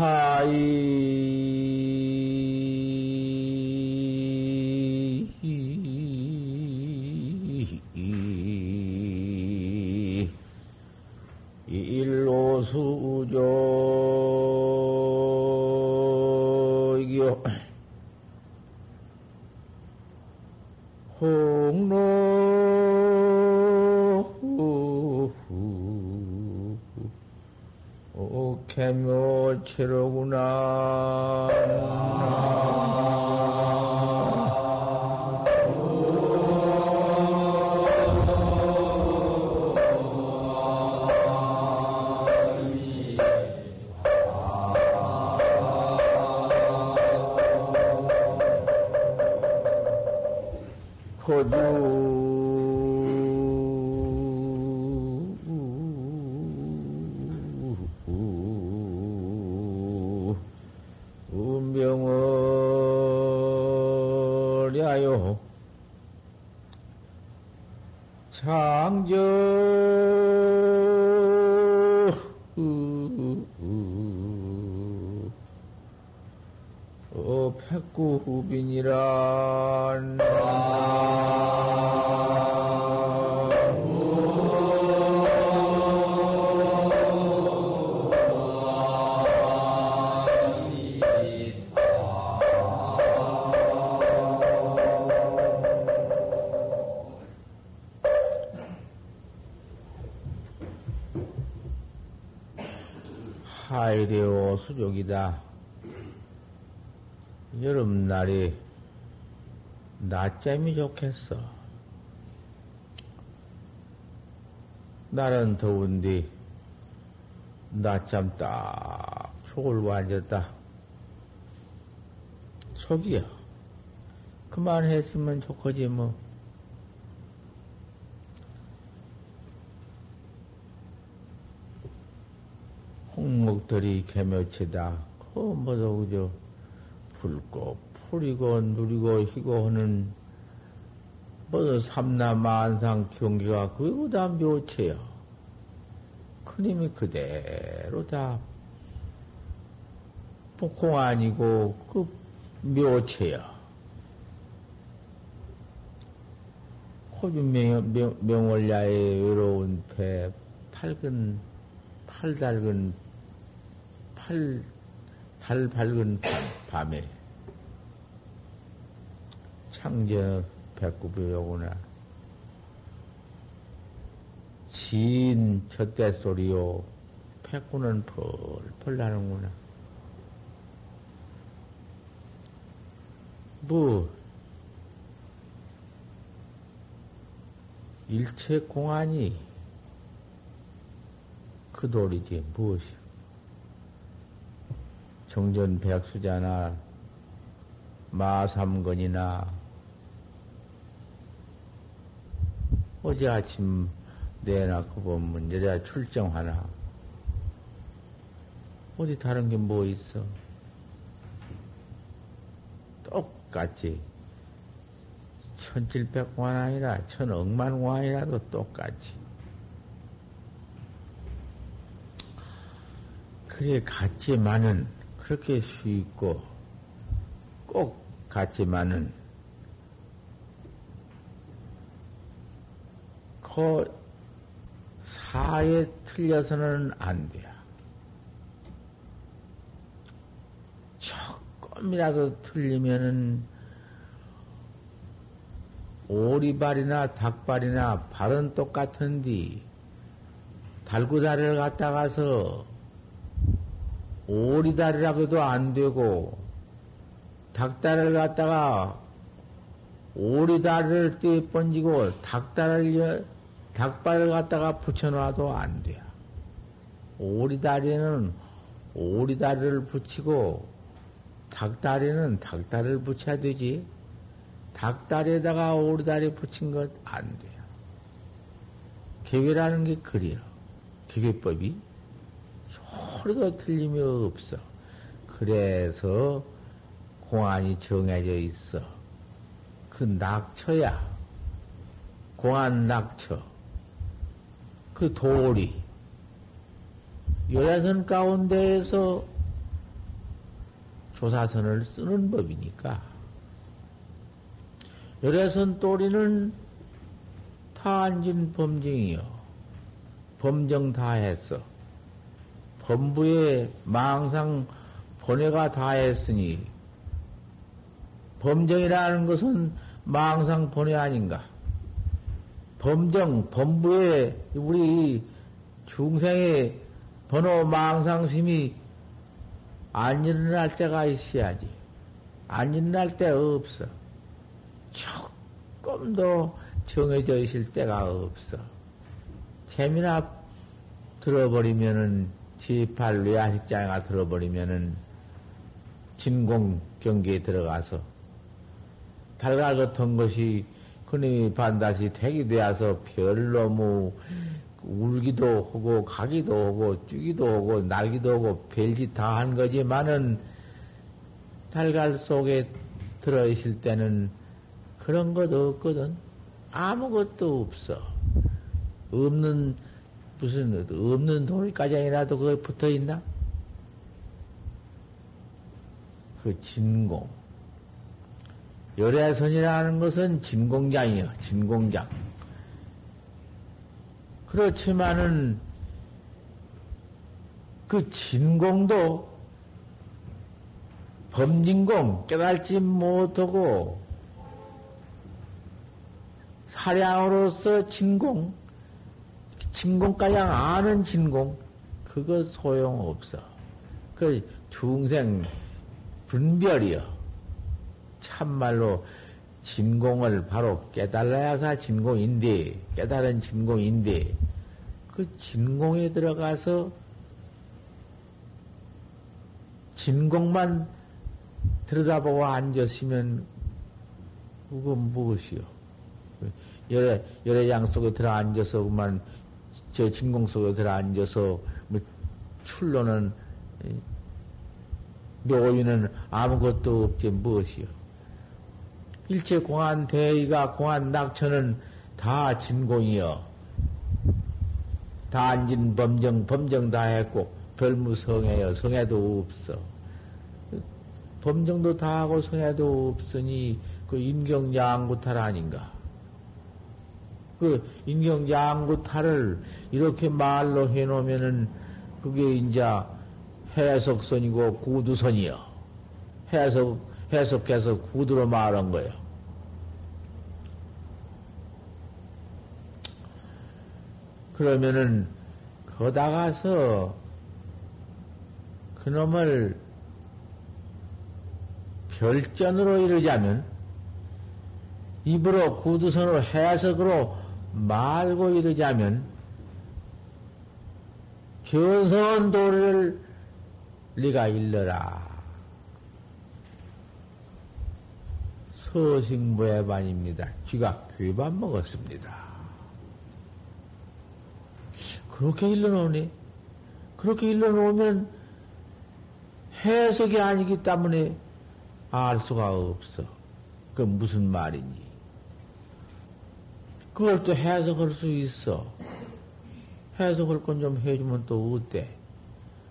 하이 레 이다. 여름날이 낮잠이 좋겠어. 날은 더운데 낮잠 딱 속을 앉았다. 속이야. 그만했으면 좋겠지 뭐. 홍목들이 개묘치다. 그 뭐도 그저 붉고 풀이고 누리고 희고 하는 뭐도 삼나 만상 경기가 그거 다 묘체야. 큰힘이 그대로 다 폭공 아니고 그 묘체야. 호주 명월야의 외로운 배, 밝은, 팔달근 팔, 달 밝은 밤, 에 창저 배꼽이로구나. 진 젖대 소리요. 패구는 펄펄 나는구나. 뭐, 일체 공안이 그 돌이지, 무엇이. 정전 백수자나 마삼건이나 어제 아침 내놨고 보면 여자 출정 하나 어디 다른 게 뭐 있어? 똑같이 천칠백만 아니라 천억만 원이라도 똑같이 그래 같지만은 그렇게 수 있고 꼭 같지만은 그 사에 틀려서는 안 돼요. 조금이라도 틀리면은 오리발이나 닭발이나 발은 똑같은데 달구다리를 갖다가서 오리다리라고도 안 되고, 닭다리를 갖다가 오리다리를 떼 번지고 닭다리를, 닭발을 갖다가 붙여놔도 안 돼요. 오리다리는 오리다리를 붙이고, 닭다리는 닭다리를 붙여야 되지. 닭다리에다가 오리다리 붙인 것 안 돼요. 개회라는 게 그래요. 기계법이 소리도 틀림이 없어. 그래서 공안이 정해져 있어. 그 낙처야. 공안 낙처. 그 도리. 열애선 가운데에서 조사선을 쓰는 법이니까. 열애선 또리는 타안진 범증이요. 범정 다 했어. 범부에 망상 번뇌가 다 했으니 범정이라는 것은 망상 번뇌 아닌가? 범정, 범부에 우리 중생의 번호 망상심이 안 일어날 때가 있어야지. 안 일어날 때 없어. 조금도 정해져 있을 때가 없어. 재미나 들어버리면은 지팔 뇌하식장에가 들어버리면은 진공 경계에 들어가서 달걀 같은 것이 그놈이 반드시 택이 되어서 별로 뭐 울기도 하고 가기도 하고 쭈기도 하고 날기도 하고 별짓 다 한 거지만은 달걀 속에 들어 있을 때는 그런 것 없거든. 아무것도 없어. 없는, 무슨, 없는 돌가장이라도 거기 붙어 있나? 그 진공. 열애선이라는 것은 진공장이요, 진공장. 그렇지만은 그 진공도 범진공 깨달지 못하고 사량으로서 진공, 진공가량 아는 진공, 그거 소용없어. 그 중생 분별이여. 참말로 진공을 바로 깨달아야사 진공인데, 깨달은 진공인데, 그 진공에 들어가서 진공만 들여다보고 앉았으면, 그건 무엇이요? 열애, 열애양 속에 들어 앉아서, 그만, 저 진공 속에 들어 앉아서, 뭐, 출로는, 묘인은 아무것도 없지, 무엇이요? 일체 공안 대의가 공안 낙천은 다 진공이여. 다 안진 범정, 범정 다 했고, 별무 성애여, 성애도 없어. 범정도 다 하고 성애도 없으니, 그 인경양구탈 아닌가? 그 인경양구탈을 이렇게 말로 해놓으면은, 그게 이제 해석선이고 구두선이여. 해석, 해석해서 구두로 말한 거예요. 그러면은 거다 가서 그놈을 별전으로 이르자면 입으로 구두선으로 해석으로 말고 이르자면 견성한 도리를 네가 일러라. 서승부의 반입니다. 쥐가 괴밥 먹었습니다. 그렇게 일러놓으니, 그렇게 일러놓으면 해석이 아니기 때문에 알 수가 없어. 그 무슨 말이니? 그걸 또 해석할 수 있어. 해석할 건 좀 해주면 또 어때?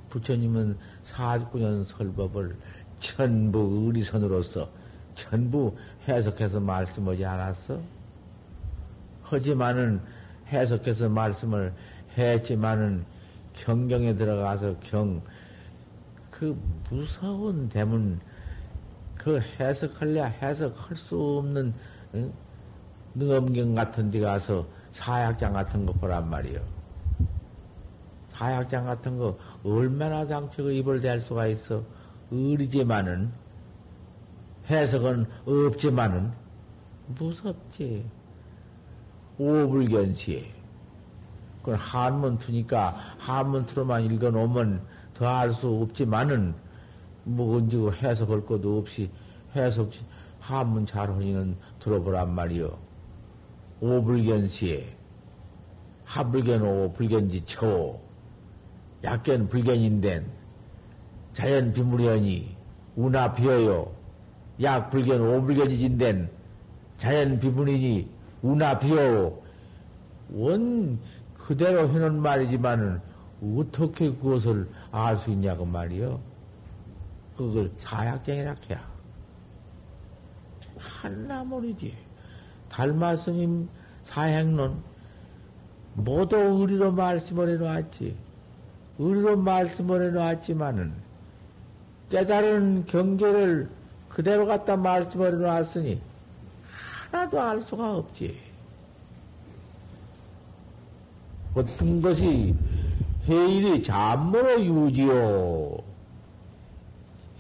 부처님은 49년 설법을 전부 의리선으로서 전부 해석해서 말씀하지 않았어? 하지만은 해석해서 말씀을 했지만은 경경에 들어가서 경, 그 무서운 대문, 그 해석할래 해석할 수 없는 응? 능엄경 같은 데 가서 사약장 같은 거 보란 말이요. 사약장 같은 거 얼마나 그 입을 댈 수가 있어. 의리지만은 해석은 없지만은 무섭지. 오불견시에. 그건 한문투니까 한문투로만 읽어놓으면 더 알 수 없지만은 뭐 언제 해석할 것도 없이 해석 한문 잘 하니는 들어보란 말이요. 오불견시에 하불견 오 불견지 초 약견 불견인데 자연 비무련이 우나 비어요. 약 불견 오불견이진된 자연 비분이니 우나 비어 원 그대로 해놓은 말이지만은 어떻게 그것을 알 수 있냐고 말이요. 그걸 사약쟁이라 해야. 한나물이지. 달마 스님 사행론 모두 의리로 말씀을 해놓았지. 의리로 말씀을 해놓았지만은 깨달은 경계를 그대로 갖다 말씀을 해놓았으니 하나도 알 수가 없지. 어떤 것이 해일이 잠모로 유지요.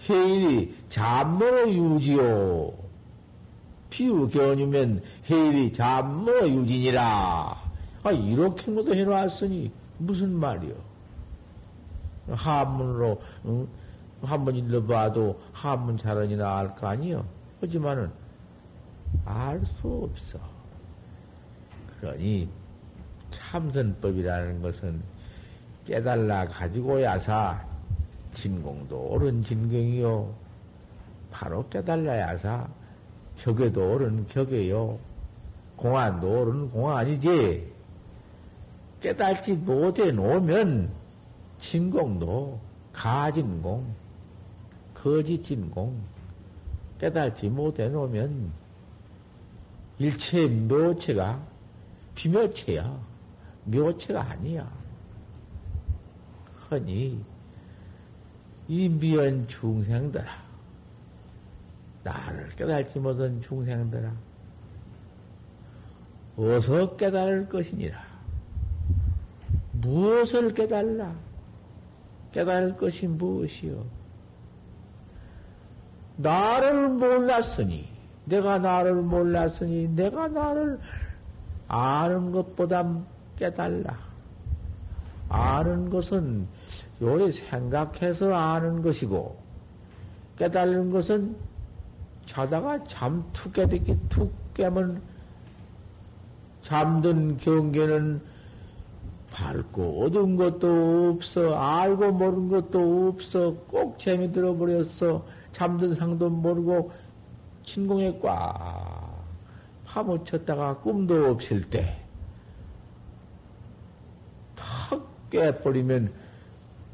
해일이 잠모로 유지요. 피우 견이면 해일이 잠모로 유진이라. 아, 이렇게 모두 해놓았으니 무슨 말이요? 한문으로 응? 한번 읽어봐도 한문 잘언이나 알 거 아니요? 하지만은 알 수 없어. 그러니 참선법이라는 것은 깨달라 가지고 야사 진공도 옳은 진경이요. 바로 깨달라 야사 격에도 옳은 격이요. 공안도 옳은 공안이지. 깨달지 못해 놓으면 진공도 가진공, 거짓진공, 깨달지 못해 놓으면 일체 묘체가 비묘체야. 묘체가 아니야. 허니, 이 미연 중생들아, 나를 깨달지 못한 중생들아, 어서 깨달을 것이니라. 무엇을 깨달라? 깨달을 것이 무엇이요? 나를 몰랐으니, 내가 나를 몰랐으니, 내가 나를 아는 것보다 깨달라. 아는 것은 요리 생각해서 아는 것이고, 깨달는 것은 자다가 잠 툭 깨듣기 툭 깨면 잠든 경계는 밝고 어두운 것도 없어 알고 모르는 것도 없어 꼭 재미 들어버렸어 잠든 상도 모르고 신공에 꽉 파묻혔다가 꿈도 없을 때 탁 깨버리면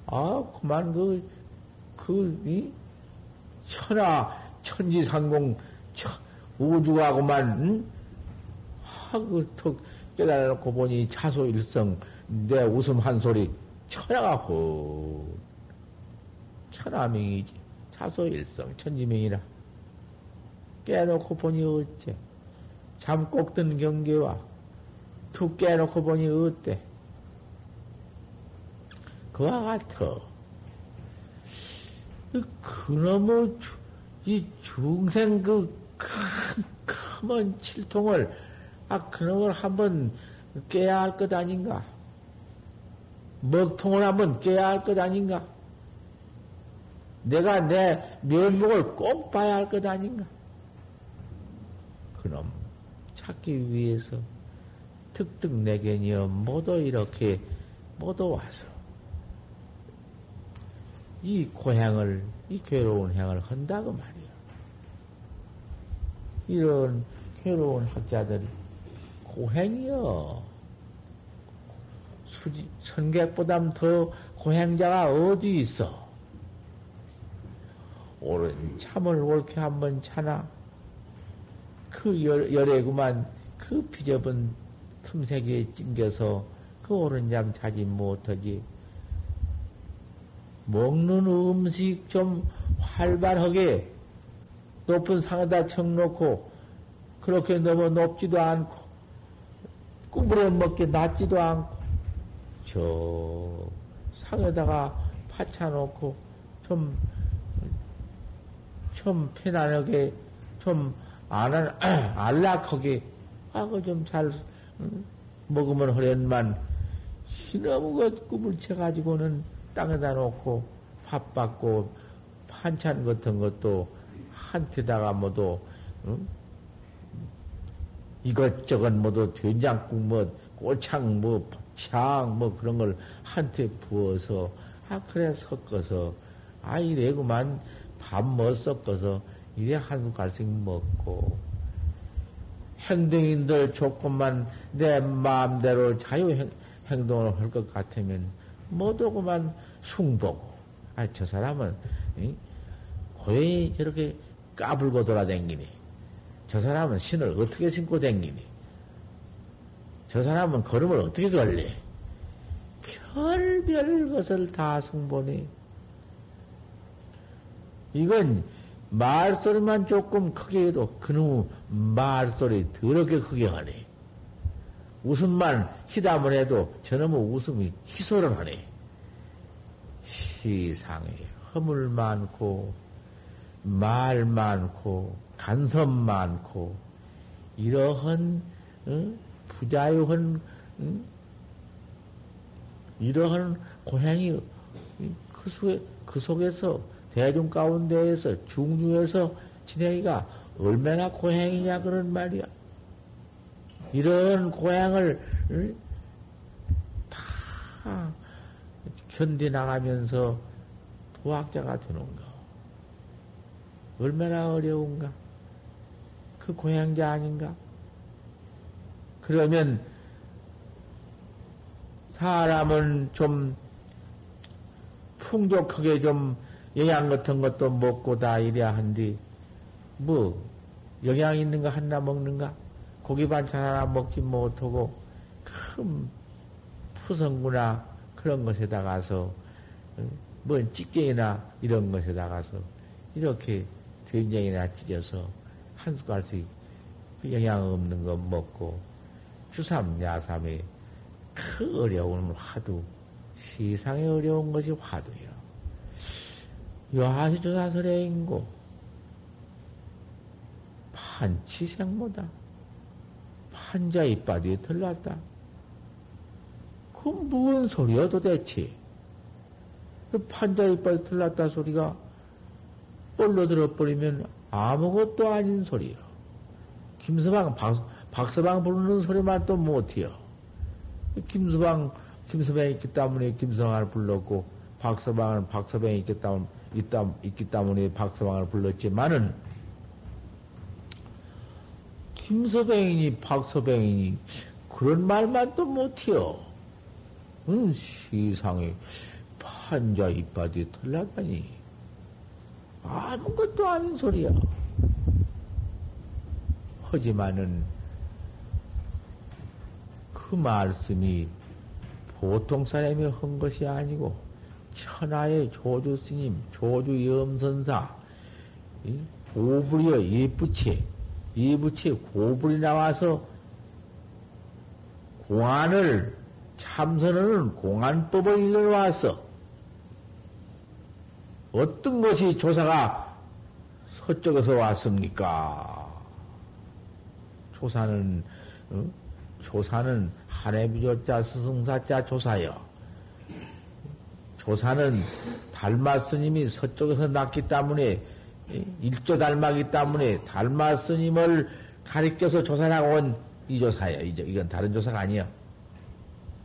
아 그만 그 그, 이? 천하, 천지상공, 우주가 그만, 응? 하고 턱 깨달아놓고 보니 차소 일성, 내 웃음 한 소리 후 천하명이지 차소 일성 천지명이라. 깨놓고 보니 어째? 잠 꼭 든 경계와 툭 깨놓고 보니 어때? 그와 같아. 그놈의 이 중생 그 큰, 큰먼 칠통을 아 그놈을 한번 깨야 할 것 아닌가? 먹통을 한번 깨야 할 것 아닌가? 내가 내 면목을 꼭 봐야 할 것 아닌가? 그놈 찾기 위해서 특득내견이여 모두 이렇게 모두 와서 이 고향을 이 괴로운 행을 한다고 말이야. 이런 괴로운 학자들 고행이여. 수지, 선객보다 더 고행자가 어디 있어? 옳은 참을 옳게 한번 차나? 그 열, 열애구만 그 비접은 틈새에 찡겨서 그 옳은 잠 자지 못하지. 먹는 음식 좀 활발하게 높은 상에다 청놓고 그렇게 너무 높지도 않고 꾸부려 먹게 낮지도 않고 저 상에다가 파쳐놓고 좀, 좀 편안하게, 좀 안, 안락하게, 하고 좀 잘, 먹으면 허련만, 시너무 꿈을 채가지고는 땅에다 놓고, 밥 받고, 반찬 같은 것도 한테다가 모두, 응? 이것저것 모두 된장국 뭐, 꼬창 뭐, 장, 뭐 그런 걸 한테 부어서, 아, 그래, 섞어서, 아, 이래구만 밥 뭐 섞어서, 이래 한 숟갈씩 먹고, 행동인들 조금만 내 마음대로 자유 행, 행동을 할 것 같으면, 모두 그만 숭보고, 아, 저 사람은, 응? 고연히 저렇게 까불고 돌아댕기니, 저 사람은 신을 어떻게 신고 댕기니, 저 사람은 걸음을 어떻게 걸래? 별별 것을 다 숭보니. 이건 말소리만 조금 크게 해도 그놈 말소리 더럽게 크게 하네. 웃음만 시담을 해도 저놈의 웃음이 희소를 하네. 시상에 허물 많고, 말 많고, 간섭 많고, 이러한, 어? 부자유한 응? 이러한 고향이 그, 속에, 그 속에서 대중 가운데에서 중중에서 지내기가 얼마나 고향이냐 그런 말이야. 이런 고향을 응? 다 견디 나가면서 도학자가 되는가. 얼마나 어려운가. 그 고향자 아닌가. 그러면 사람은 좀 풍족하게 좀 영양 같은 것도 먹고 다 이래야 한디, 뭐, 영양 있는 거 하나 먹는가? 고기 반찬 하나 먹지 못하고, 큰 푸성구나 그런 것에다가서, 뭐, 찌개나 이런 것에다가서, 이렇게 된장이나 찢어서 한 숟갈씩 그 영양 없는 거 먹고, 주삼, 야삼의 그 어려운 화두, 세상에 어려운 것이 화두요. 요하시 조사설의 인고, 판치생모다. 판자 이빨이 들렀다. 그 무슨 소리야 도대체? 그 판자 이빨이 들렀다 소리가 뻘로 들어버리면 아무것도 아닌 소리요. 김서방 방, 박서방 부르는 소리만 또 못해요. 김서방, 김서방이 있기 때문에 김서방을 불렀고, 박서방은 박서방이 있기 때문에, 있다, 있기 때문에 박서방을 불렀지만은, 김서방이니 박서방이니 그런 말만 또 못해요. 응, 세상에 판자 이빨이 털나다니. 아무것도 아닌 소리야. 하지만은 그 말씀이 보통 사람이 한 것이 아니고 천하의 조주 스님, 조주 염선사, 고불이여 예부채, 예부채 고불이 나와서 공안을 참선하는 공안법을 일러와서 어떤 것이 조사가 서쪽에서 왔습니까? 조사는 어? 조사는 한해비조자 스승사자 조사여. 조사는 달마 스님이 서쪽에서 났기 때문에 일조 달마기 때문에 달마 스님을 가리켜서 조사하고 온 이 조사야. 이건 다른 조사가 아니야.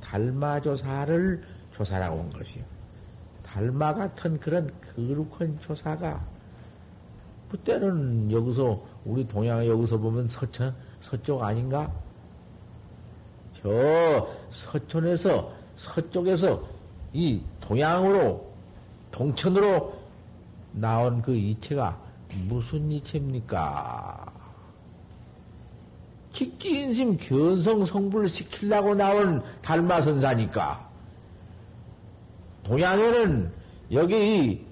달마 조사를 조사하고 온 것이요. 달마 같은 그런 거룩한 조사가 그때는 여기서 우리 동양 여기서 보면 서천 서쪽 아닌가? 저 서촌에서 서쪽에서 이 동양으로 동천으로 나온 그 이체가 무슨 이체입니까? 직지인심 견성 성불 시키려고 나온 달마선사니까. 동양에는 여기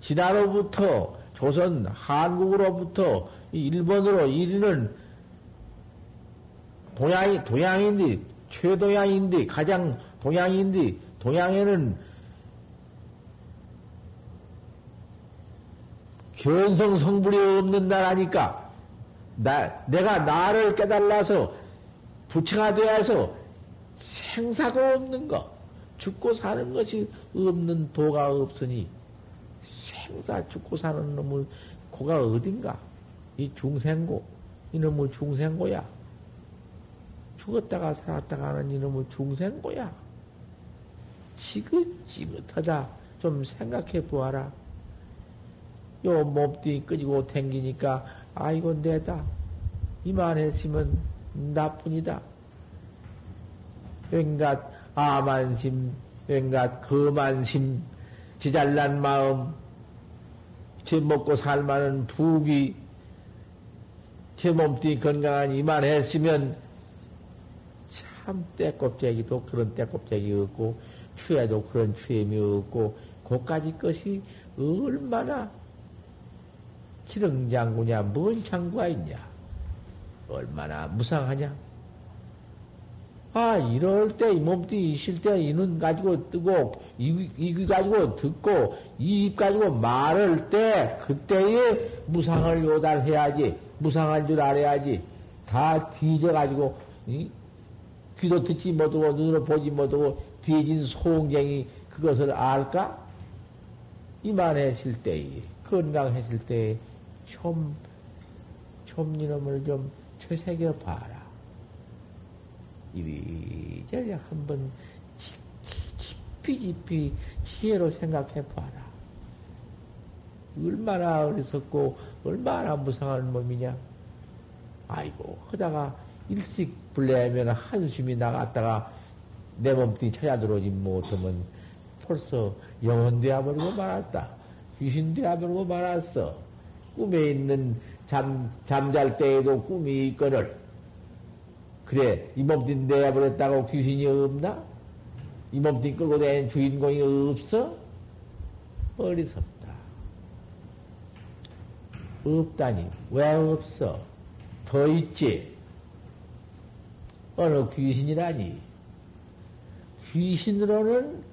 진화로부터 조선 한국으로부터 일본으로 이르는 동양이, 동양인데, 최동양인데, 가장 동양인데, 동양에는 견성 성불이 없는 나라니까, 나, 내가 나를 깨달아서 부처가 되어서 생사가 없는 거, 죽고 사는 것이 없는 도가 없으니, 생사 죽고 사는 놈의 고가 어딘가? 이 중생고, 이놈의 중생고야. 죽었다가 살았다가 하는 이놈의 중생고야. 지긋지긋하다. 좀 생각해 보아라. 요 몸뚱이 끄지고 댕기니까, 아이고, 내다. 이만했으면 나뿐이다. 왠갓 아만심, 왠갓 거만심, 지잘난 마음, 제 먹고 살만한 부귀, 제 몸뚱이 건강한 이만 했으면 참 때꼽재기도 그런 때꼽재기 없고, 추에도 그런 추임이 없고, 고까지 것이 얼마나 기릉장구냐, 뭔 장구가 있냐, 얼마나 무상하냐. 아, 이럴 때, 이 몸뚱이 있을 때, 이 눈 가지고 뜨고, 이, 이귀 가지고 듣고, 이 입 가지고 말할 때, 그때에 무상을 요달해야지. 무상한 줄 알아야지. 다 뒤져가지고, 이? 귀도 듣지 못하고, 눈으로 보지 못하고, 뒤진 소홍쟁이 그것을 알까? 이만했을 때에, 건강했을 때에, 좀, 좀 이놈을 좀 채색여 봐라. 이리저리 한번 깊이 깊이 지혜로 생각해 봐라. 얼마나 어리석고 얼마나 무상한 몸이냐. 아이고 하다가 일식 불내면 한숨이 나갔다가 내 몸뚱이 찾아 들어오지 못하면 벌써 영혼 되어버리고 말았다. 귀신 되어버리고 말았어. 꿈에 있는 잠, 잠잘 때에도 꿈이 있거늘 그래, 이 몸뚱이 내버렸다고 귀신이 없나? 이 몸뚱이 끌고 다니는 주인공이 없어? 어리석다. 없다니. 왜 없어? 더 있지. 어느 귀신이라니. 귀신으로는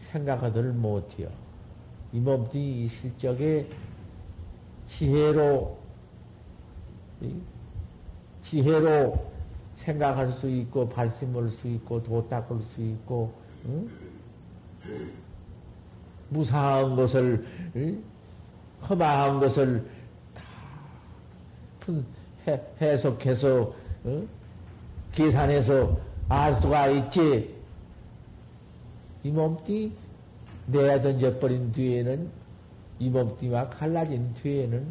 생각하들 못해요. 이 몸뚱이 있을 적에 지혜로 지혜로 생각할 수 있고, 발심할 수 있고, 도 닦을 수 있고, 응? 무상한 것을, 응? 험한 것을 다 해, 해석해서, 응? 계산해서 알 수가 있지. 이 몸띠 내야 던져버린 뒤에는, 이 몸띠와 갈라진 뒤에는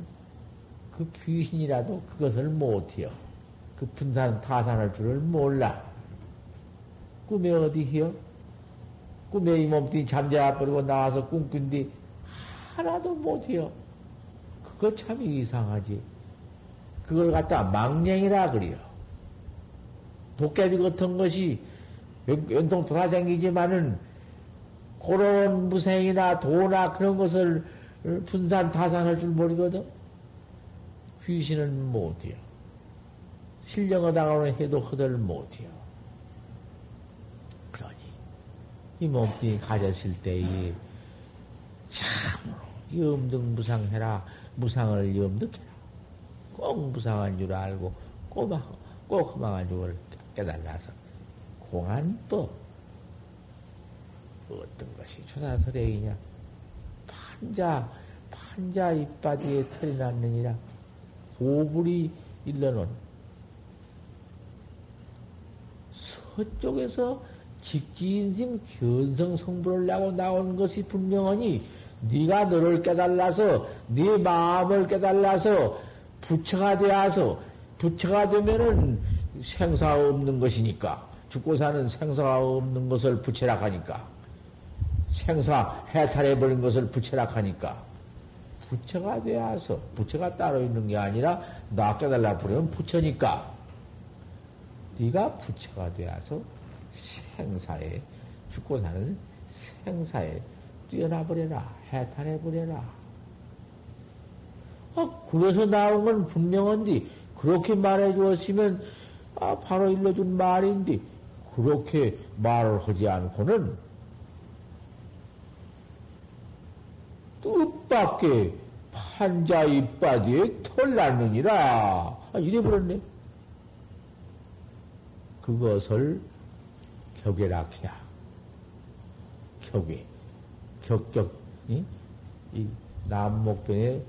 그 귀신이라도 그것을 못해요. 그 분산, 타산할 줄을 몰라. 꿈에 어디히요? 꿈에 이 몸뚱이 잠자버리고 나와서 꿈꾼 뒤 하나도 못해요. 그거 참 이상하지. 그걸 갖다 망령이라 그래요. 도깨비 같은 것이 연통 돌아다니지만은 그런 무생이나 도나 그런 것을 분산 타산할 줄 모르거든. 귀신은 못해요. 신령하다고는 해도 허들 못해요. 그러니 이 몸뚱이 가졌을 때에 참으로 염득무상해라 무상을 염득해라. 꼭 무상한 줄 알고 꼭, 꼭 허망한 줄을 깨달아서 공안법 어떤 것이 초사설행이냐? 판자 판자 이빠지에 털이 났느니라. 고불이 일러놓은 그쪽에서 직지인심 견성 성불을 하고 나온 것이 분명하니 네가 너를 깨달아서 네 마음을 깨달아서 부처가 되어서 부처가 되면은 생사 없는 것이니까. 죽고 사는 생사가 없는 것을 부처라 하니까. 생사 해탈해 버린 것을 부처라 하니까. 부처가 되어서 부처가 따로 있는 게 아니라 나 깨달아 버리면 부처니까 네가 부처가 되어서 생사에 죽고 사는 생사에 뛰어나버려라 해탈해버려라 아, 그래서 나온 건 분명한데 그렇게 말해 주었으면 아, 바로 일러준 말인데 그렇게 말을 하지 않고는 뜻밖에 판자 이빠지에 털 났느니라 아, 이래버렸네. 그것을 격외락해야. 격외. 격격, 이, 이 남목변에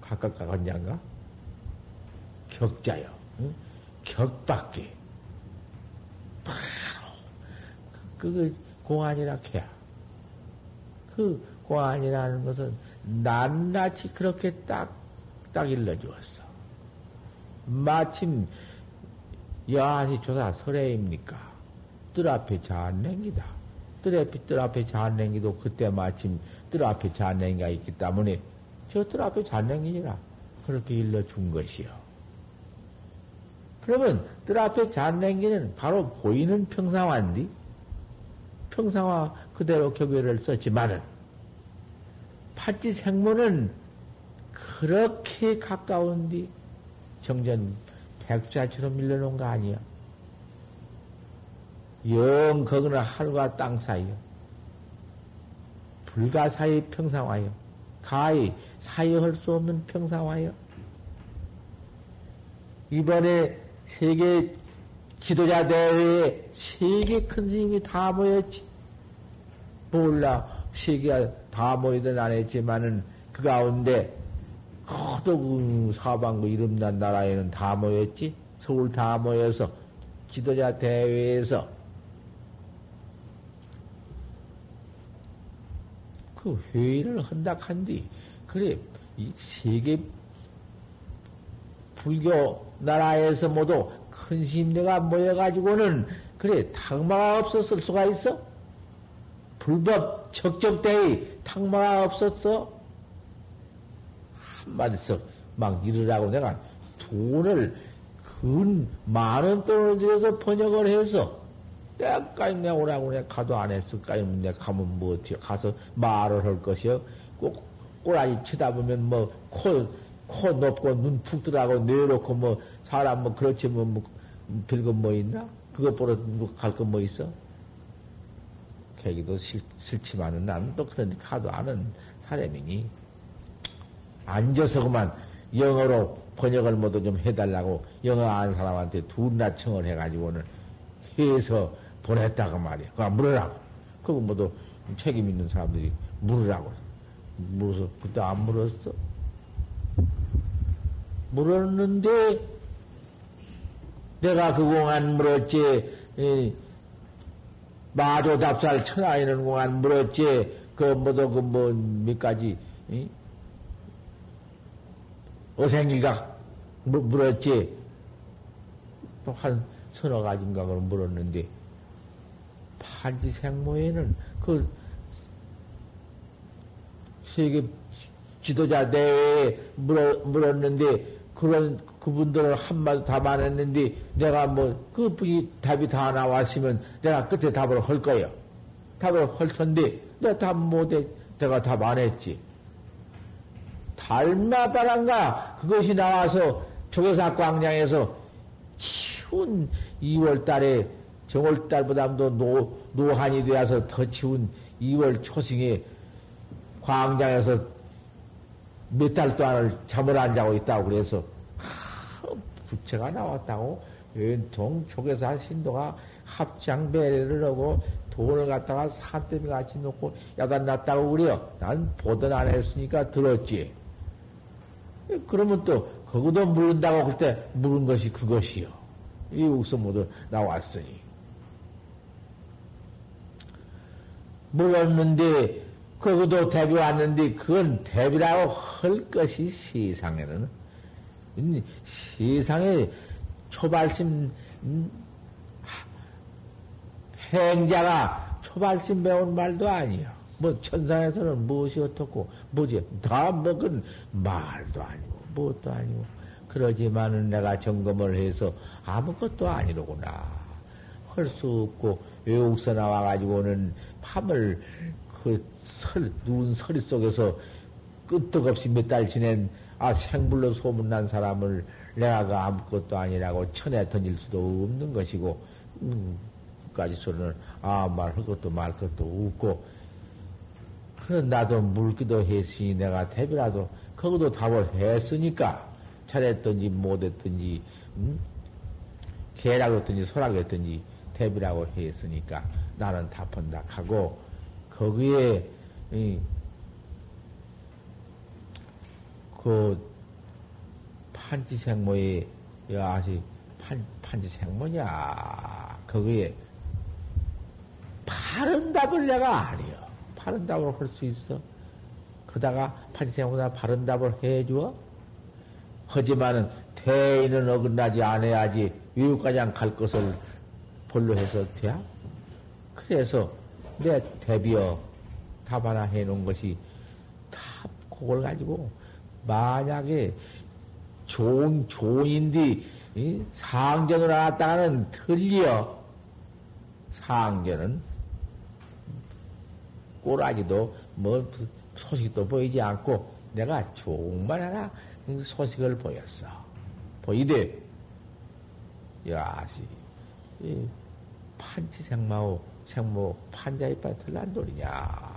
각각 가간장가 격자요. 응? 격밖에 바로 그, 그 공안이라 해야 그 공안이라는 것은 낱낱이 그렇게 딱, 딱 일러주었어. 마침 여하시 조사 설해입니까? 뜰 앞에 잔냉기다. 뜰 앞에, 뜰 앞에 잔냉기도 그때 마침 뜰 앞에 잔냉이가 있기 때문에 저 뜰 앞에 잔냉이라 그렇게 일러준 것이요. 그러면 뜰 앞에 잔냉기는 바로 보이는 평상화인데 평상화 그대로 격외를 썼지만은 파지 생모는 그렇게 가까운데 정전 백자처럼 밀려놓은 거 아니야. 영 거기는 하늘과 땅 사이요. 불가 사이 평상화요. 가히 사이할 수 없는 평상화요. 이번에 세계 지도자 대회에 세계 큰 스님이 다 모였지. 몰라. 세계가 다 모이든 안 했지만은 그 가운데 그 사방구 이름난 나라에는 다 모였지. 서울 다 모여서 지도자 대회에서 그 회의를 한다 한디 그래 이 세계 불교 나라에서 모두 큰 심대가 모여가지고는 그래 탁마가 없었을 수가 있어? 불법 적적대의 탁마가 없었어? 한마디서 막 이르라고 내가 돈을 근 많은 돈을 들여서 번역을 해서 때까지 내가 오라고 내가 가도 안 했을까요? 내가 가면 뭐 어떻게 가서 말을 할 것이요? 꼭 꼬라지 쳐다보면 뭐 코, 코 높고 눈 푹 들어가고 내놓고 뭐 사람 뭐 그렇지 뭐, 뭐 별거 뭐 있나? 그것보다 뭐갈거 뭐 있어? 계기도 싫, 싫지만은 나는 또 그런 가도 아는 사람이니 앉아서 그만 영어로 번역을 모두 좀 해달라고 영어 아는 사람한테 둘나 청을 해가지고는 해서 보냈다고 말이야. 그거 물으라고. 그거 모두 책임 있는 사람들이 물으라고. 물어서 그때 안 물었어. 물었는데 내가 그 공안 물었지. 마조 답살 천하에는 공안 물었지. 그 뭐도 그뭐 몇 가지 어생기가 물었지. 또 한 서너 가지인가 그 물었는데 판지 생모에는 그 세계 지도자 대회에 물어, 물었는데 그런 그분들을 한마디 답 안 했는데 내가 뭐 그분이 답이 다 나왔으면 내가 끝에 답을 할 거예요. 답을 할 텐데 내가 답 못해 내가 답 안 했지. 달마바람가 그것이 나와서 조계사 광장에서 치운 2월 달에 정월 달보다도 노, 노한이 되어서 더 치운 2월 초승에 광장에서 몇 달 동안을 잠을 안 자고 있다고 그래서 하, 부채가 나왔다고 웬통 조계사 신도가 합장배를 하고 돈을 갖다가 산더미 같이 놓고 야단 났다고 그래요. 난 보던 안 했으니까 들었지. 그러면 또 거기도 물은다고 그때 물은 것이 그것이요. 이 uk서 모두 나왔으니. 물었는데 거기도 대비 왔는데 그건 대비라고 할 것이 세상에는 세상에 초발심 음, 행자가 초발심 배운 말도 아니요. 뭐 천상에서는 무엇이 어떻고 뭐지? 다 먹은 말도 아니고 무엇도 아니고. 그러지만은 내가 점검을 해서 아무것도 아니로구나. 할 수 없고 외국서 나와 가지고는 밤을 그 설, 누운 서리 속에서 끄떡없이 몇 달 지낸 아 생불로 소문난 사람을 내가 그 아무것도 아니라고 천에 던질 수도 없는 것이고 음, 까지 소리는 아무 말할 것도 말 것도 없고 그런 나도 물기도 했으니 내가 대비라도 거기도 답을 했으니까 잘했든지 못했든지 음? 개라고 했든지 소라고 했든지 대비라고 했으니까 나는 답한다 하고 거기에 이, 그 판지생모의 여아시 판, 판지생모냐? 거기에 바른 답을 내가 아니요. 바른 답을 할 수 있어. 그다가 판지생모나 바른 답을 해주어? 하지만은 대인은 어긋나지 않아야지 위국가장 갈 것을 볼로 해서 돼야? 그래서 내 대비어 답 하나 해놓은 것이 다 그걸 가지고 만약에 좋은 좋은인데 상전을 왔다가는 틀려 상전은 꼬라지도 뭐 소식도 보이지 않고 내가 좋은 말 하나 소식을 보였어 보이되 야시 판치 생마오 생모 판자이 빠틀난 돌이냐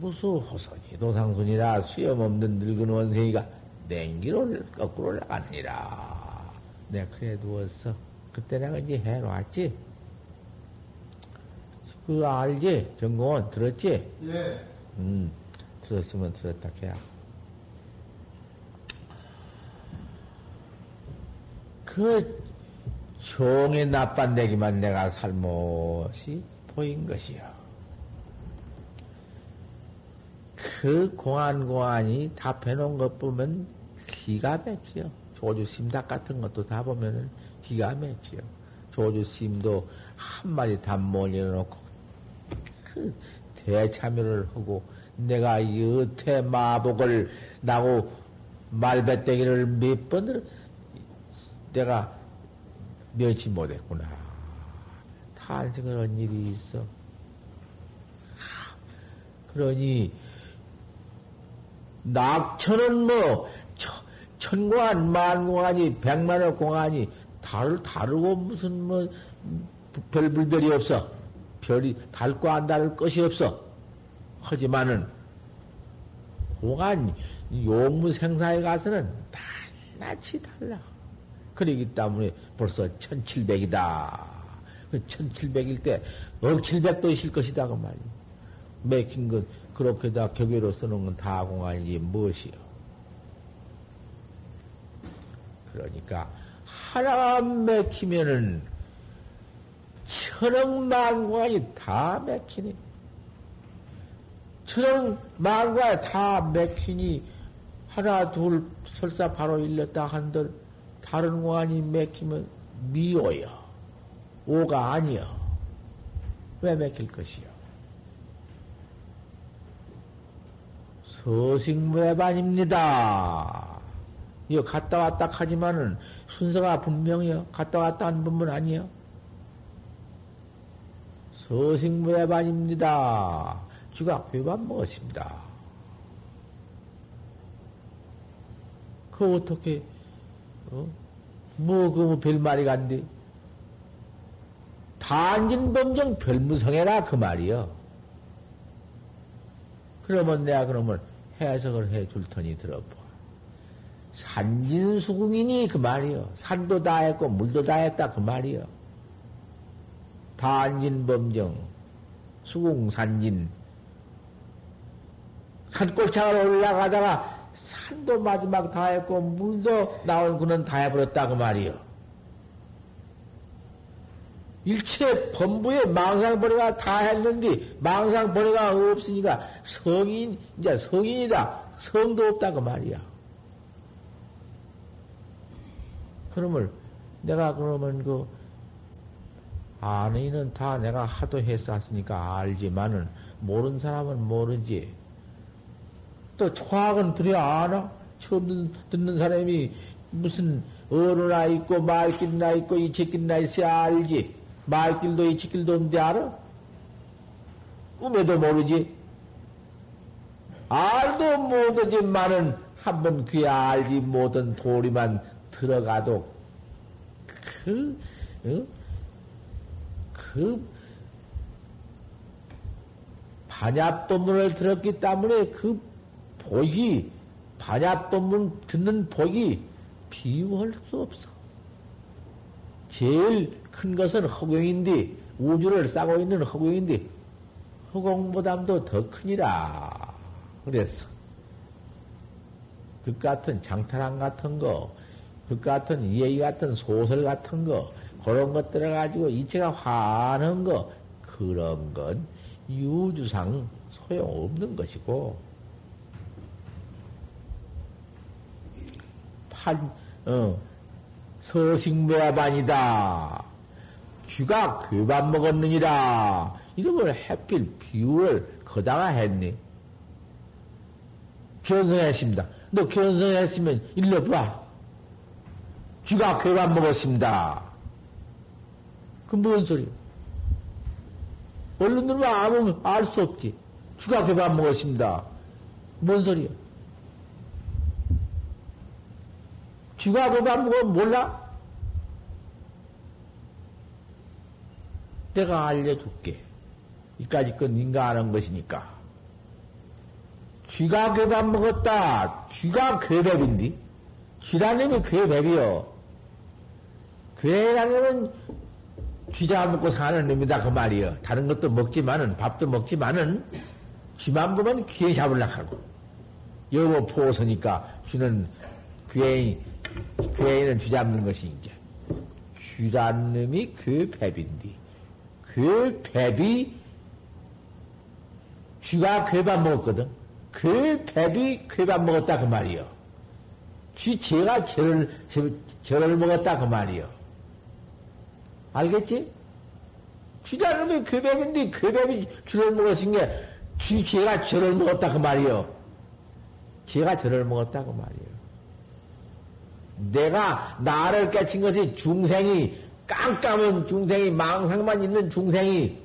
무수 호선이 도상순이라 수염 없는 늙은 원생이가 냉기로 거꾸로 나가느니라. 내가 그래 두었어. 그때 내가 이제 해놓았지? 그거 알지? 전공원 들었지? 예. 음, 들었으면 들었다 해야. 그 종의 나빤데기만 내가 살못이 보인 것이요. 그 공안공안이 답해놓은 것 보면 기가 막히요. 조주 심답 같은 것도 다 보면은 기가 막히요. 조주 심도 한마디 답못 올려놓고 그 대참여를 하고 내가 여태 마복을 나고 말배때기를 몇 번을 내가 면치 못했구나. 탄생을 한 일이 있어. 그러니 낙천은 뭐, 천공안, 만공안이, 백만억 공안이 다를, 다르고 무슨 뭐, 별, 불별이 없어. 별이 달고 안 다를 것이 없어. 하지만은, 공안, 용무 생사에 가서는 낱낱이 달라. 그러기 때문에 벌써 1700이다. 그 1700일 때, 억칠백도 있을 것이다. 그 말이야. 맥힌 것, 그렇게 다 격외로 쓰는 건 다 공안이지 무엇이요? 그러니까 하나만 맥히면은 천억 만공안이 다 맥히니 천억 만공안이 다 맥히니 하나 둘 설사 바로 일렀다 한들 다른 공안이 맥히면 미오여 오가 아니여 왜 맥힐 것이요? 서식무해반입니다. 이거 갔다 왔다 하지만은 순서가 분명해요. 갔다 왔다 하는 분은 아니에요. 서식무해반입니다. 주가 괴반 무엇입니다. 그 어떻게 어? 뭐그 뭐 별말이 간디 단진범정 별무성해라 그 말이요. 그러면 내가 그러면 해석을 해줄 터니 들어봐. 산진수궁이니 그 말이요. 산도 다 했고 물도 다 했다 그 말이요. 단진범정, 수궁산진. 산골창을 올라가다가 산도 마지막 다 했고 물도 나온 그는 다 해버렸다 그 말이요. 일체 범부에 망상벌이가 다 했는데 망상벌이가 없으니까 성인 이제 성인이다 성도 없다 그 말이야. 그러면 내가 그러면 그 아내는 다 내가 하도 했었으니까 알지만은 모르는 사람은 모르지. 또 초학은 들여야 아나? 처음 듣는 사람이 무슨 어느나 있고 말길이나 있고 이책길이나 있어야 알지. 말길도 이치길도 없는데 알아? 꿈에도 모르지. 알도 못하지만은 한 번 귀에 알지 못한 도리만 들어가도 그, 어? 그 반야법문을 들었기 때문에 그 복이, 반야법문 듣는 복이 비유할 수 없어. 제일 큰 것은 허공인데, 우주를 싸고 있는 허공인데, 허공보담도 더 크니라. 그랬어. 그 같은 장타랑 같은 거, 그 같은 이야기 같은 소설 같은 거 그런 것들을 가지고 이체가 화는 거 그런 건 유주상 소용없는 것이고 판 어, 서식매반이다. 쥐가 괴밥 먹었느니라. 이런 걸 해필 비유를 거다가 했니? 견성했습니다. 너 견성했으면 일러 봐. 쥐가 괴밥 먹었습니다. 그 뭔 소리야? 얼른 들면 아무 알 수 없지. 쥐가 괴밥 먹었습니다. 뭔 소리야? 쥐가 괴밥 먹으면 몰라? 내가 알려줄게. 이까지 건 인가 하는 것이니까. 쥐가 괴밥 먹었다. 쥐가 괴밥인디? 쥐라님이 괴밥이요. 괴라님은 쥐자 먹고 사는 놈이다 그 말이요. 다른 것도 먹지만은 밥도 먹지만은 쥐만 보면 귀에 잡으려 하고 여보 포서니까 쥐는 괴인 괴인은 쥐 잡는 것이 이제 쥐란 놈이 괴밥인디 괴밥이 쥐가 괴밥 먹었거든. 괴밥이 괴밥 먹었다 그 말이요. 쥐 제가 저를 저를 먹었다 그 말이요. 알겠지? 게 괴밥인데 괴밥이 쥐를 먹었은 게 쥐, 쥐가 저를 먹었다 그 말이요. 쥐가 저를 먹었다 그 말이요. 내가 나를 깨친 것이 중생이 깜깜한 중생이 망상만 있는 중생이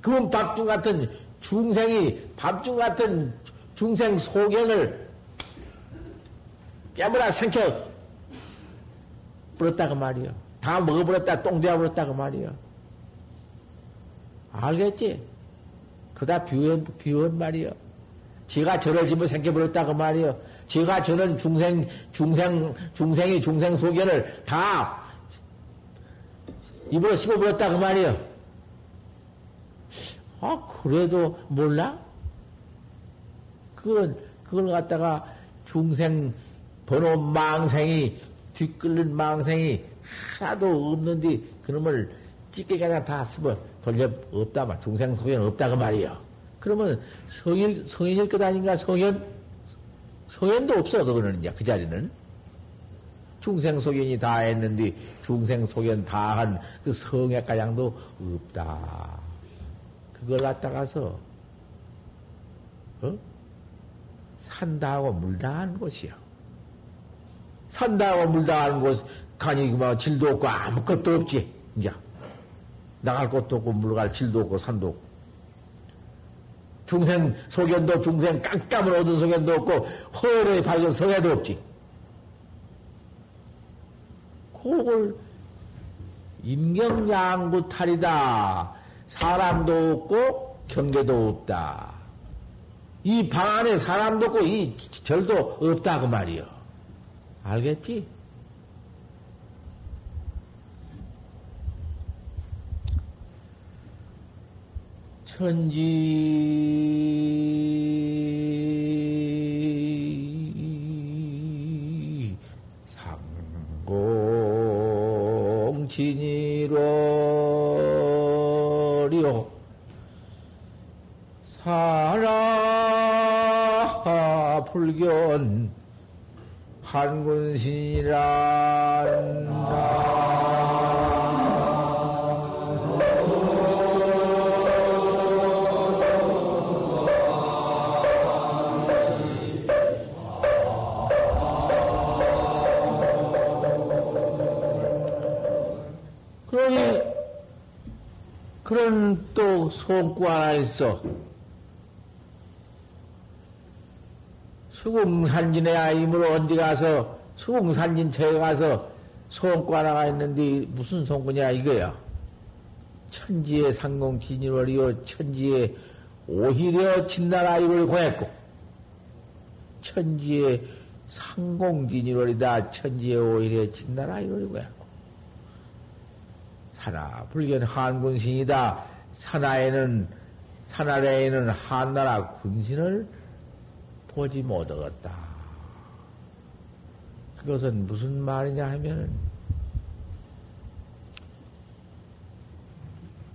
그건 밥중 같은 중생이 밥중 같은 중생 소견을 깨물어 생켜 버렸다그 말이요. 다 먹어버렸다, 똥되어 버렸다 그 말이요. 알겠지? 그다 비원, 비원 말이요. 제가 저를 집어 생겨버렸다 그 말이요. 제가 저는 중생, 중생, 중생이 중생 소견을 다 입으로 씹어버렸다 그 말이요. 아, 그래도 몰라? 그건, 그걸 갖다가 중생, 번호 망생이, 뒷끓는 망생이 하나도 없는데, 그놈을 찢게 그냥 다 쓰면 돌려 없다 말, 중생 소견 없다 그 말이요. 그러면 성인, 성인일 것 아닌가, 성현? 성현도 없어, 그거는 이제 그 자리는. 중생 소견이 다 했는데, 중생 소견 다 한 그 성액가량도 없다. 그걸 갖다가서, 어? 산다 하고 물다 하는 곳이요. 산다 하고 물다 하는 곳, 간이 뭐 질도 없고 아무것도 없지. 이제. 나갈 곳도 없고, 물갈 질도 없고, 산도 없고. 중생 소견도 중생 깜깜을 얻은 소견도 없고, 허열의 밝은 성애도 없지. 그걸 임경양구 탈이다. 사람도 없고 경계도 없다. 이 방 안에 사람도 없고 이 절도 없다 그 말이요. 알겠지? 천지. 상공 진이로리오 사라 불견 한군신이란 그런 또 손구 하나 있어. 수궁산진의 아임으로 어디 가서 수궁산진 처에 가서 손구 하나가 있는데 무슨 손구냐 이거야. 천지의 상공 진일월이요 천지의 오히려 진나라이를 구했고 천지의 상공 진일월이다 천지의 오히려 진나라이를 구했고 산하 불견 한군신이다. 산하에는 산하래에는 한나라 군신을 보지 못하겠다. 그것은 무슨 말이냐 하면은,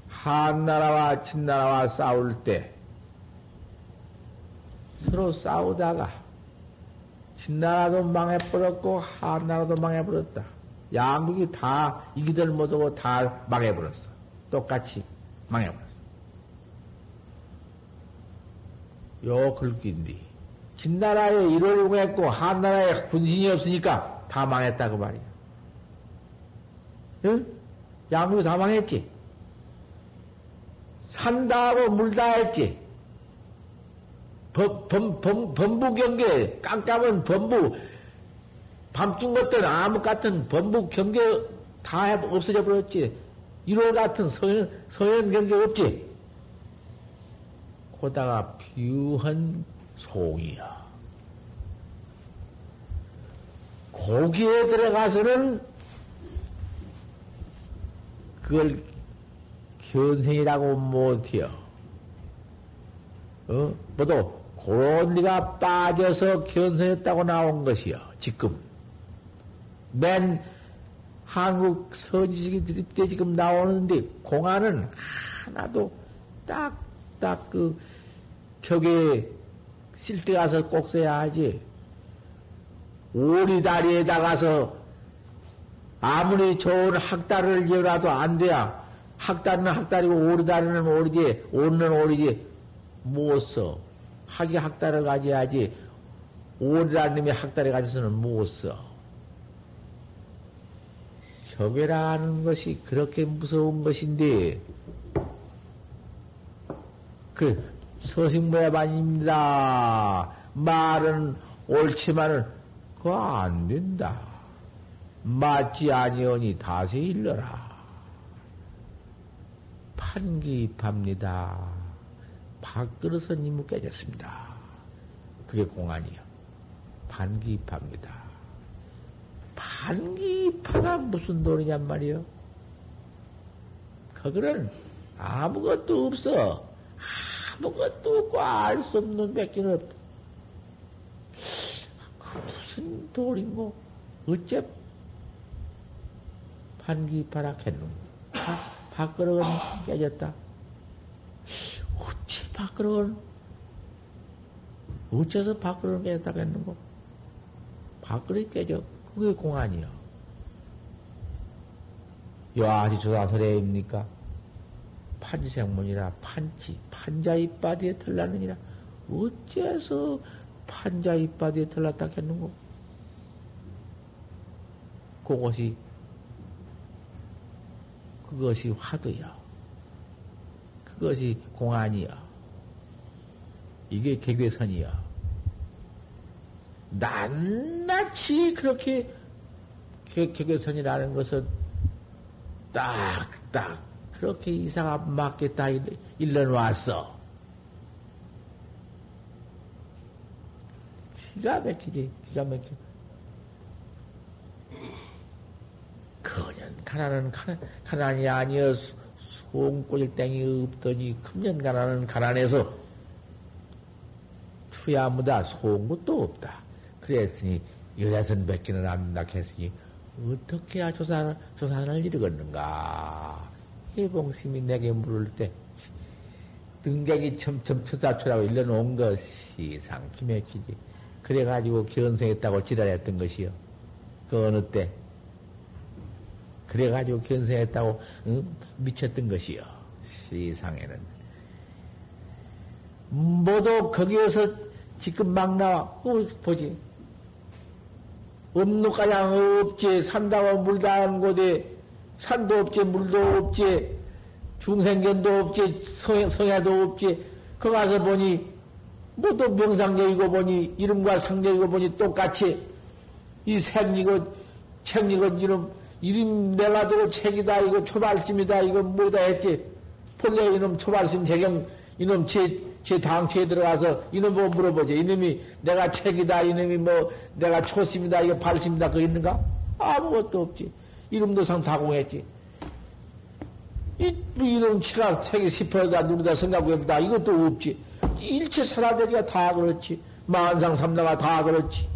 한나라와 진나라와 싸울 때, 서로 싸우다가, 진나라도 망해버렸고, 한나라도 망해버렸다. 양국이 다 이기들 못하고 다 망해버렸어. 똑같이 망해버렸어. 요 글귀인데, 진나라에 일을 용했고, 한나라에 군신이 없으니까 다 망했다, 그 말이야. 응? 양국이 다 망했지? 산다 하고 물다 했지? 범, 범, 범, 범부 경계, 깜깜은 범부, 밤중 것들 아무 같은 범부 경계 다 없어져 버렸지. 1월 같은 서현, 서현 경계 없지. 고다가 비유한 송이야. 고기에 들어가서는 그걸 견생이라고 못해요. 어? 뭐도 그런 리가 빠져서 견성했다고 나온 것이요. 지금. 맨 한국 선지식이 드립대 지금 나오는데 공안은 하나도 딱딱 그 벽에 쓸때 가서 꼭 써야 하지. 오리다리에다 가서 아무리 좋은 학다리를 지어라도 안 돼야 학다리는 학다리고 오리다리는 오리지 오리는 오리지 못 써. 학이 학다리를 가져야지 오리라는 놈이 학다리 가져서는 못 써. 벽이라는 것이 그렇게 무서운 것인데, 그, 서식모야반입니다. 말은 옳지만은, 그거 안 된다. 맞지 아니오니 다시 일러라. 판기입합니다. 밥그릇은 이무 깨졌습니다. 그게 공안이요. 판기입합니다. 반기파가 무슨 돈이냔 말이요. 그거는 아무것도 없어. 아무것도 없고 알 수 없는 백기는 없다. 그 무슨 돌인고? 어째 반기파라 했노? 밥그릇은 깨졌다. 어째 밥그릇은 어째서 밥그릇은 깨졌다 했는고? 밥그릇이 깨져. 그게 공안이요. 여아지 조사설에입니까? 판지생문이라 판치, 판자 이빠디에 털났느니라. 어째서 판자 이빠디에 털났다 했는고? 그것이, 그것이 화두야. 그것이 공안이야. 이게 개괴선이야. 낱낱이 그렇게 격격선이라는 것은 딱딱 그렇게 이사가 맞게 다 일러놓았어. 기가 막히지, 기가 막혀. 그년 가난은 가난, 가난이 아니여 송꼬질 땡이 없더니 금년 가난은 가난해서 투야무다 송곳도 없다. 그랬으니 열애선 뵙기는 안다 했으니 어떻게 해야 조사를, 조사를 이루겠는가? 해봉심이 내게 물을 때 등객이 첨첨 처사초라고 일러놓은 것이 상기맥히지. 그래가지고 견성했다고 지랄했던 것이요. 그 어느 때. 그래가지고 견성했다고 응? 미쳤던 것이요. 세상에는. 모두 거기에서 지금 막 나와. 어, 보지. 없는 가장 없지, 산다고 물다 하는 곳에 산도 없지, 물도 없지, 중생견도 없지, 성, 성야도 없지, 거 가서 보니, 뭐 또 명상적이고 보니, 이름과 상적이고 보니 똑같이, 이 생이고, 책이고, 이름, 이름 내가 두고 책이다, 이거 초발심이다, 이거 뭐다 했지. 본래 이놈 초발심 재경, 이놈 제, 제 당초에 들어가서 이놈 보고 물어보지. 이놈이 내가 책이다, 이놈이 뭐 내가 초심이다, 이거 발심이다, 그거 있는가? 아무것도 없지. 이름도 상 다공했지. 이, 뭐 이놈 치가 책이 싶어다, 누르다, 생각해보다, 이것도 없지. 일체 사람들이가 다 그렇지. 만상 삼다가 다 그렇지.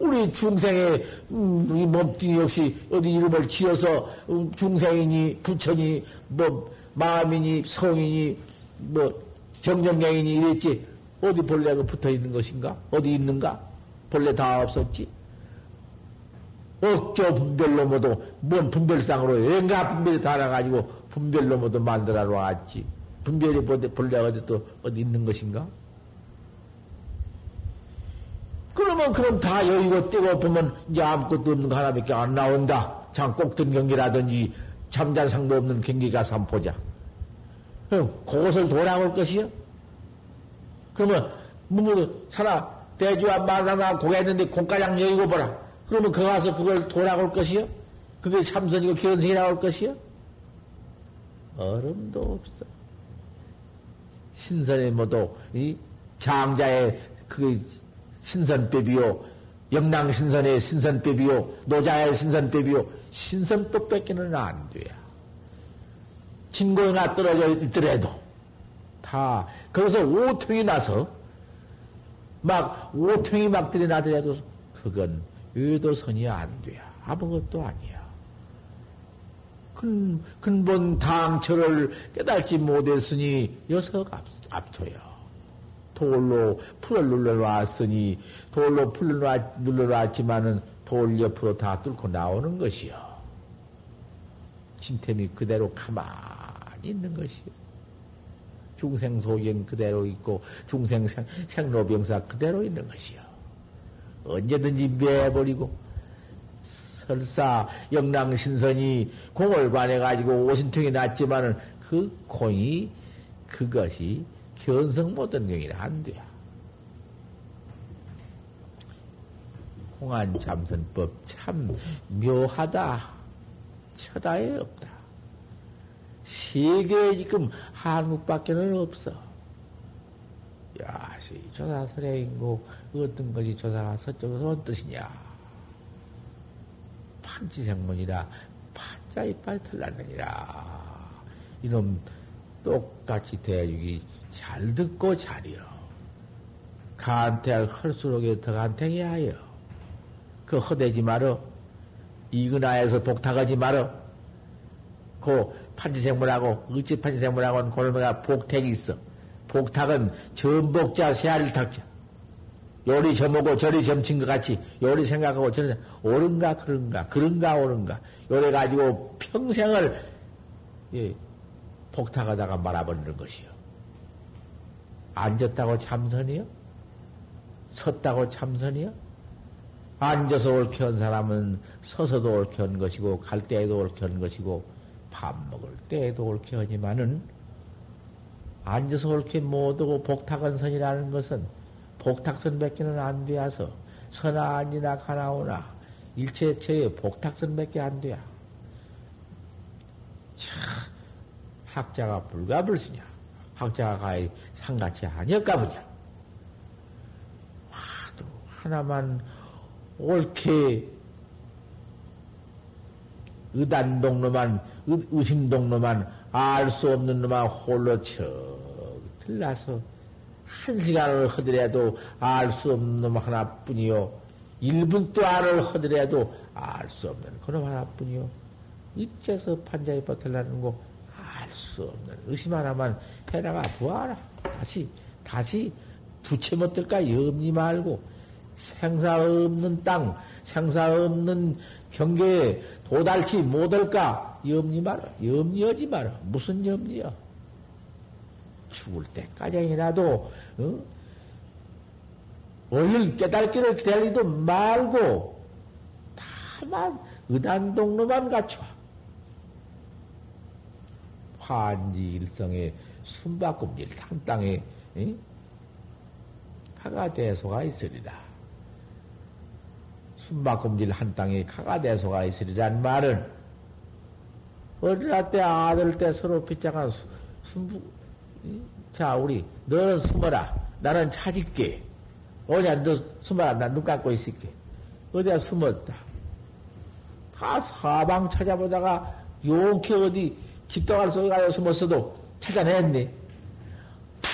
우리 중생의 음, 이 몸뚱이 역시 어디 이름을 지어서 음, 중생이니 부처니 뭐 마음이니 성이니 뭐 정정경이니 이랬지 어디 본래가 붙어 있는 것인가? 어디 있는가? 본래 다 없었지. 억조 분별로 모두 뭔 분별상으로 왠가 분별이 달아가지고 분별로 모두 만들어 놨지. 분별이 본래 어디 또 어디 있는 것인가? 그러면 그럼 다 여의고 떼고 보면 이제 아무것도 없는 거 하나밖에 안 나온다. 장꼭든 경기라든지 잠잔상도 없는 경기가 삼포자. 그것을 돌아올 것이요? 그러면 문무로 살아 대주와 마사나 고개했는데 공가장 여의고 보라. 그러면 그 가서 그걸 돌아올 것이요? 그게 참선이고 견성이 나올 것이요? 얼음도 없어. 신선의 모두 이 장자의 그 신선법이요. 영랑 신선의 신선법이요. 노자의 신선법이요. 신선법 뺏기는 안 돼요. 진고가 떨어져 있더라도 다 거기서 오통이 나서 막 오통이 막 들이나더라도 그건 의도선이 안 돼요. 아무것도 아니야. 근, 근본 당처를 깨달지 못했으니 여석 앞, 앞서요. 돌로 풀을 눌러놨으니 돌로 풀을 눌러놨지만은 돌 옆으로 다 뚫고 나오는 것이요. 진템이 그대로 가만히 있는 것이요. 중생 소견 그대로 있고 중생 생, 생로병사 그대로 있는 것이요. 언제든지 매버리고 설사 영랑 신선이 공을 관해가지고 오신통이 났지만은 그 공이 그것이 견성 못한 경이라 안 돼. 공안 참선법 참 묘하다. 처다에 없다. 세계에 지금 한국밖에는 없어. 야, 시 조사설에 있고 어떤 것이 조사가 서쪽에서 온 뜻이냐? 판치생문이라 판자 이빨 털나느니라. 이놈 똑같이 대육이 잘 듣고 잘이요. 간택 헐수록에 더 간택이 하여. 그 허대지 말어. 이근하에서 복탁하지 말어. 그 판지생물하고 어찌 판지생물하고는 고놈가 복택이 있어. 복탁은 전복자 세아를 탁자. 요리 점오고 저리 점친 것 같이 요리 생각하고 저리 옳은가 그런가 그런가 옳은가 요래 가지고 평생을 예, 복탁하다가 말아버리는 것이요. 앉았다고 참선이요? 섰다고 참선이요? 앉아서 옳게 한 사람은 서서도 옳게 한 것이고, 갈 때에도 옳게 한 것이고, 밥 먹을 때에도 옳게 하지만은, 앉아서 옳게 못하고 복탁한 선이라는 것은 복탁선 밖에는 안 되어서 선아 아니나 가나오나 일체체의 복탁선 밖에 안 돼야. 참, 학자가 불가불쓰냐. 학자가 가히 상같이 아니었까 보냐. 하도 하나만 옳게 의단동로만, 의심동로만 알 수 없는 놈만 홀로 척 들라서 한 시간을 허더라도 알 수 없는 놈 하나뿐이요. 1분 동안을 허더라도 알 수 없는 그놈 하나뿐이요. 입에서 판자에 버틀라는 거 알 수 없는 의심 하나만 해나가 보아라. 다시, 다시 부채 못들까 염리 말고 생사 없는 땅, 생사 없는 경계에 도달치 못할까 염리 마라. 염려하지 마라. 무슨 염려? 죽을 때까지이라도 어? 얼른 깨달기를 기다리도 말고 다만 의단동로만 갖춰. 환지 일성의 숨바꿈질 한 땅에 응? 가가 대소가 있으리라. 숨바꿈질 한 땅에 가가 대소가 있으리란 말은 어린아 때 아들 때 서로 빗장한 숨, 자 우리 너는 숨어라. 나는 찾을게. 어디야 너 숨어라. 나눈 감고 있을게. 어디야 숨었다. 다 사방 찾아보다가 용케 어디 집도갈 속에 가서 숨었어도 찾아냈네.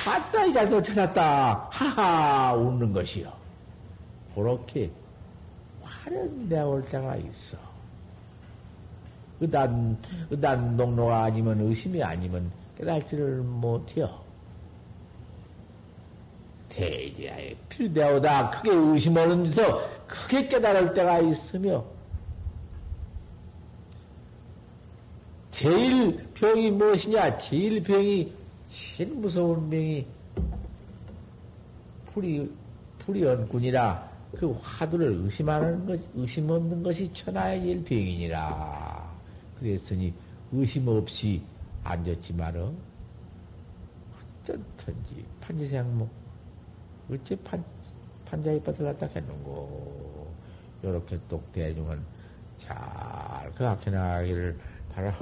맞다, 이 자도 찾았다. 하하, 웃는 것이요. 그렇게 화련히 내올 때가 있어. 의단, 의단 농로가 아니면 의심이 아니면 깨달지를 못해요. 대지하에 필되오다 크게 의심하면서 크게 깨달을 때가 있으며 제일 병이 무엇이냐? 제일 병이 제일 무서운 병이 풀이 풀이언군이라 그 화두를 의심하는 것 의심 없는 것이 천하의 제일 병이니라. 그랬으니 의심 없이 앉았지 말어. 어쩐든지 판지생목 어째 판, 밭을 갖다 했는고. 요렇게 똑 대중은 잘그 앞에 나가기를 바라.